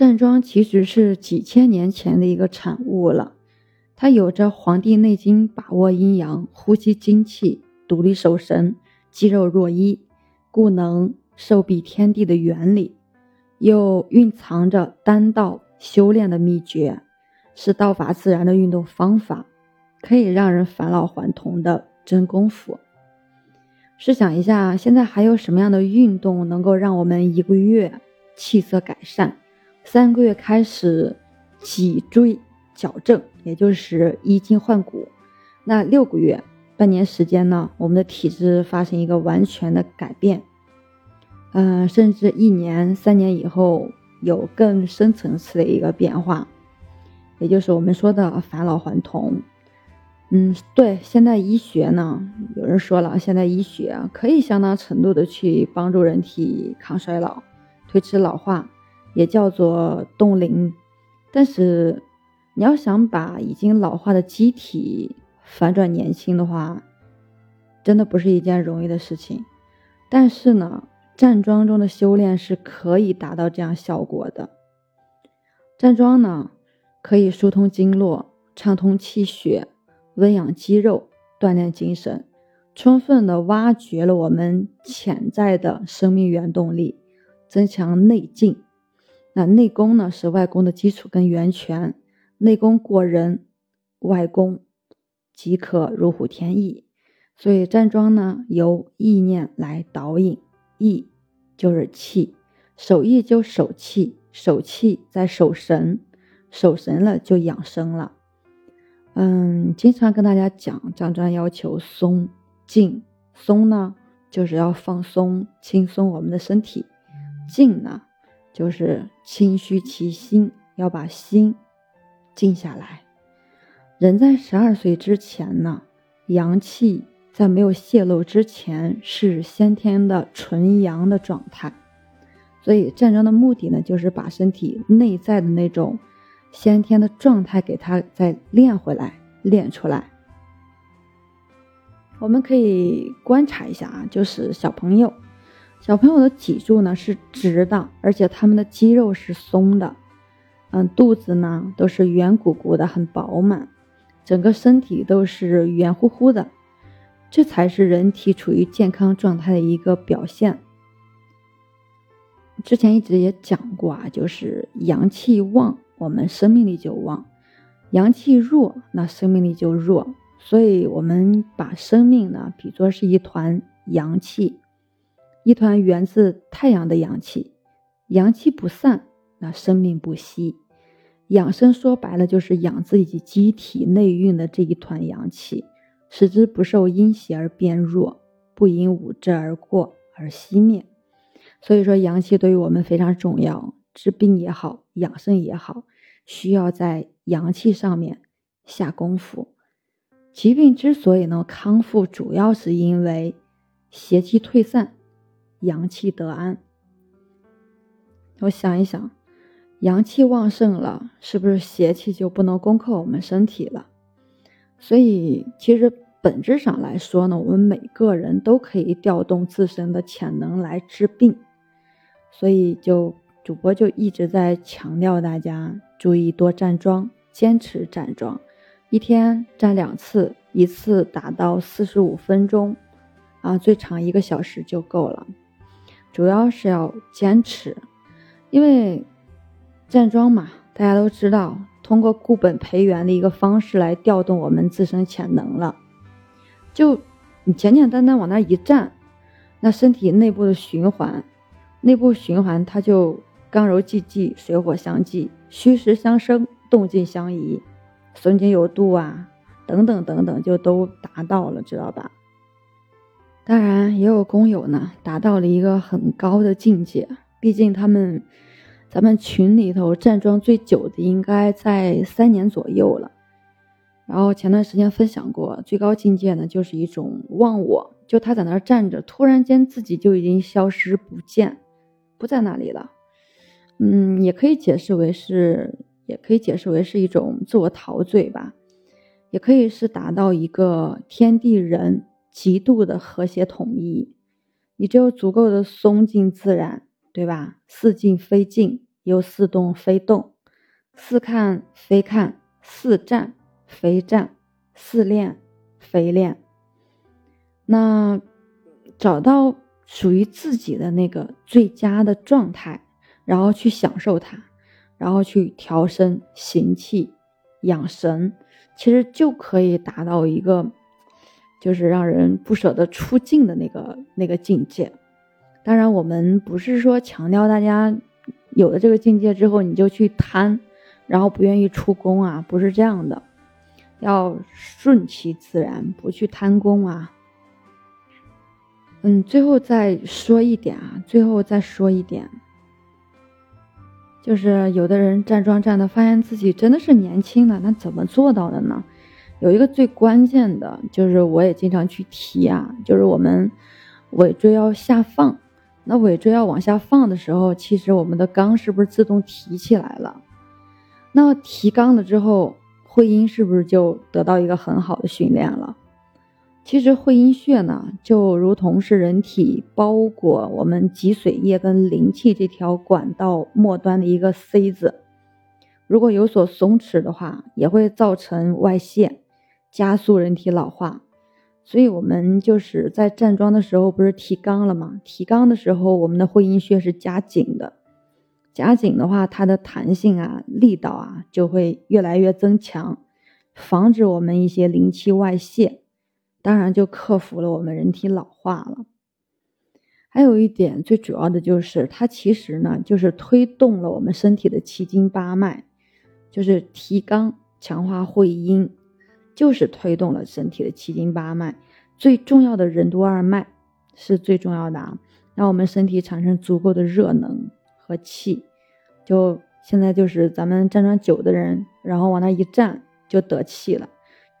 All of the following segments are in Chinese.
站桩其实是几千年前的一个产物了，它有着《黄帝内经》把握阴阳、呼吸精气、独立守神、肌肉若一，故能受蔽天地的原理，又蕴藏着丹道修炼的秘诀，是道法自然的运动方法，可以让人返老还童的真功夫。试想一下，现在还有什么样的运动能够让我们一个月气色改善？三个月开始脊椎矫正，也就是医筋换骨。那六个月、半年时间呢，我们的体质发生一个完全的改变。嗯，甚至一年、三年以后有更深层次的一个变化，也就是我们说的返老还童。嗯，对，现代医学呢，有人说了，现代医学可以相当程度的去帮助人体抗衰老、推迟老化。也叫做冻龄，但是你要想把已经老化的机体反转年轻的话，真的不是一件容易的事情。但是呢，站桩中的修炼是可以达到这样效果的。站桩呢，可以疏通经络、畅通气血、温养肌肉、锻炼精神，充分的挖掘了我们潜在的生命原动力，增强内劲。那内功呢，是外功的基础跟源泉。内功过人，外功即可如虎添翼。所以站桩呢，由意念来导引，意就是气，守意就守气，守气在守神，守神了就养生了。嗯，经常跟大家讲，站桩要求松静，松呢就是要放松、轻松我们的身体，静呢。就是清虚其心，要把心静下来。人在十二岁之前呢，阳气在没有泄露之前是先天的纯阳的状态，所以战争的目的呢，就是把身体内在的那种先天的状态给它再练回来、练出来。我们可以观察一下啊，就是小朋友。小朋友的脊柱呢是直的，而且他们的肌肉是松的，嗯，肚子呢都是圆鼓鼓的，很饱满，整个身体都是圆乎乎的，这才是人体处于健康状态的一个表现。之前一直也讲过啊，就是阳气旺，我们生命力就旺；阳气弱，那生命力就弱。所以，我们把生命呢比作是一团阳气。一团源自太阳的阳气，阳气不散，那生命不息。养生说白了就是养自己机体内蕴的这一团阳气，使之不受阴邪而变弱，不因五志而过而熄灭。所以说，阳气对于我们非常重要，治病也好，养生也好，需要在阳气上面下功夫。疾病之所以能康复，主要是因为邪气退散。阳气得安，我想一想，阳气旺盛了，是不是邪气就不能攻克我们身体了？所以，其实本质上来说呢，我们每个人都可以调动自身的潜能来治病。所以，就主播就一直在强调大家注意多站桩，坚持站桩，一天站两次，一次达到四十五分钟，啊，最长一个小时就够了。主要是要坚持，因为站桩嘛，大家都知道，通过固本培元的一个方式来调动我们自身潜能了。就你简简单单往那一站，那身体内部的循环，内部循环它就刚柔济济，水火相济，虚实相生，动静相宜，松紧有度啊，等等等等，就都达到了，知道吧？当然，也有工友呢，达到了一个很高的境界。毕竟他们，咱们群里头站桩最久的应该在三年左右了。然后前段时间分享过，最高境界呢，就是一种忘我，就他在那儿站着，突然间自己就已经消失不见，不在那里了。嗯，也可以解释为是，也可以解释为是一种自我陶醉吧，也可以是达到一个天地人。极度的和谐统一，你只有足够的松静自然，对吧？似静非静，又似动非动，似看非看，似站非站，似练非练。那找到属于自己的那个最佳的状态，然后去享受它，然后去调身行气、养神，其实就可以达到一个，就是让人不舍得出境的那个那个境界。当然，我们不是说强调大家有了这个境界之后你就去贪，然后不愿意出宫啊，不是这样的，要顺其自然，不去贪功啊。嗯，最后再说一点啊，最后再说一点，就是有的人站桩站的，发现自己真的是年轻的，那怎么做到的呢？有一个最关键的，就是我也经常去提啊，就是我们尾椎要下放。那尾椎要往下放的时候，其实我们的肛是不是自动提起来了？那提肛了之后，会阴是不是就得到一个很好的训练了？其实会阴穴呢，就如同是人体包裹我们脊髓液跟灵气这条管道末端的一个 C 字，如果有所松弛的话，也会造成外泄，加速人体老化。所以，我们就是在站桩的时候，不是提肛了吗？提肛的时候，我们的会阴穴是夹紧的，夹紧的话，它的弹性啊、力道啊，就会越来越增强，防止我们一些灵气外泄，当然就克服了我们人体老化了。还有一点最主要的就是，它其实呢，就是推动了我们身体的七经八脉，就是提肛强化会阴。就是推动了身体的七经八脉，最重要的任督二脉是最重要的啊，让我们身体产生足够的热能和气。就现在就是咱们站桩久的人，然后往那一站就得气了，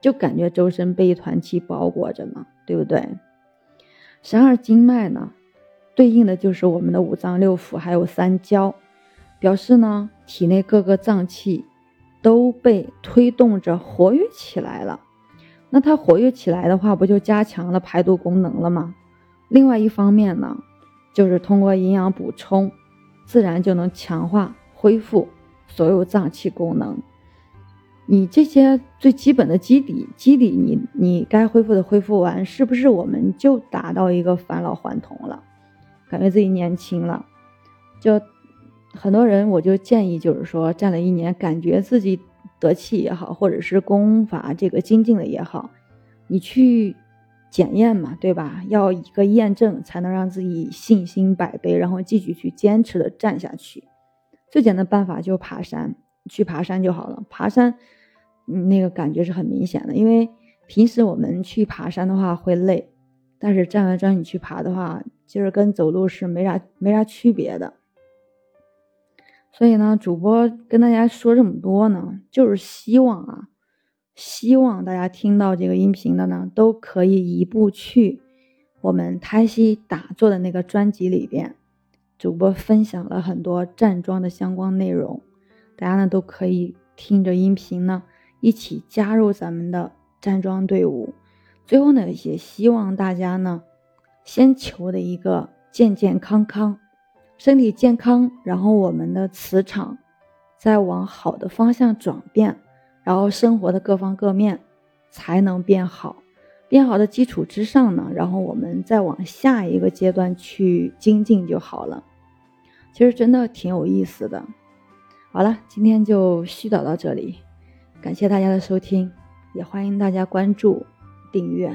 就感觉周身被一团气包裹着呢，对不对？十二经脉呢，对应的就是我们的五脏六腑还有三焦，表示呢体内各个脏器。都被推动着活跃起来了，那它活跃起来的话，不就加强了排毒功能了吗？另外一方面呢，就是通过营养补充，自然就能强化恢复所有脏器功能。你这些最基本的基底，基底你你该恢复的恢复完，是不是我们就达到一个返老还童了？感觉自己年轻了，就。很多人，我就建议，就是说站了一年，感觉自己得气也好，或者是功法这个精进了也好，你去检验嘛，对吧？要一个验证，才能让自己信心百倍，然后继续去坚持的站下去。最简单办法就爬山，去爬山就好了。爬山，那个感觉是很明显的，因为平时我们去爬山的话会累，但是站完桩你去爬的话，其实跟走路是没啥没啥区别的。所以呢，主播跟大家说这么多呢，就是希望啊，希望大家听到这个音频的呢，都可以移步去我们胎息打坐的那个专辑里边，主播分享了很多站桩的相关内容，大家呢都可以听着音频呢，一起加入咱们的站桩队伍。最后呢，也希望大家呢，先求的一个健健康康。身体健康，然后我们的磁场再往好的方向转变，然后生活的各方各面才能变好。变好的基础之上呢，然后我们再往下一个阶段去精进就好了。其实真的挺有意思的。好了，今天就絮叨到这里，感谢大家的收听，也欢迎大家关注、订阅。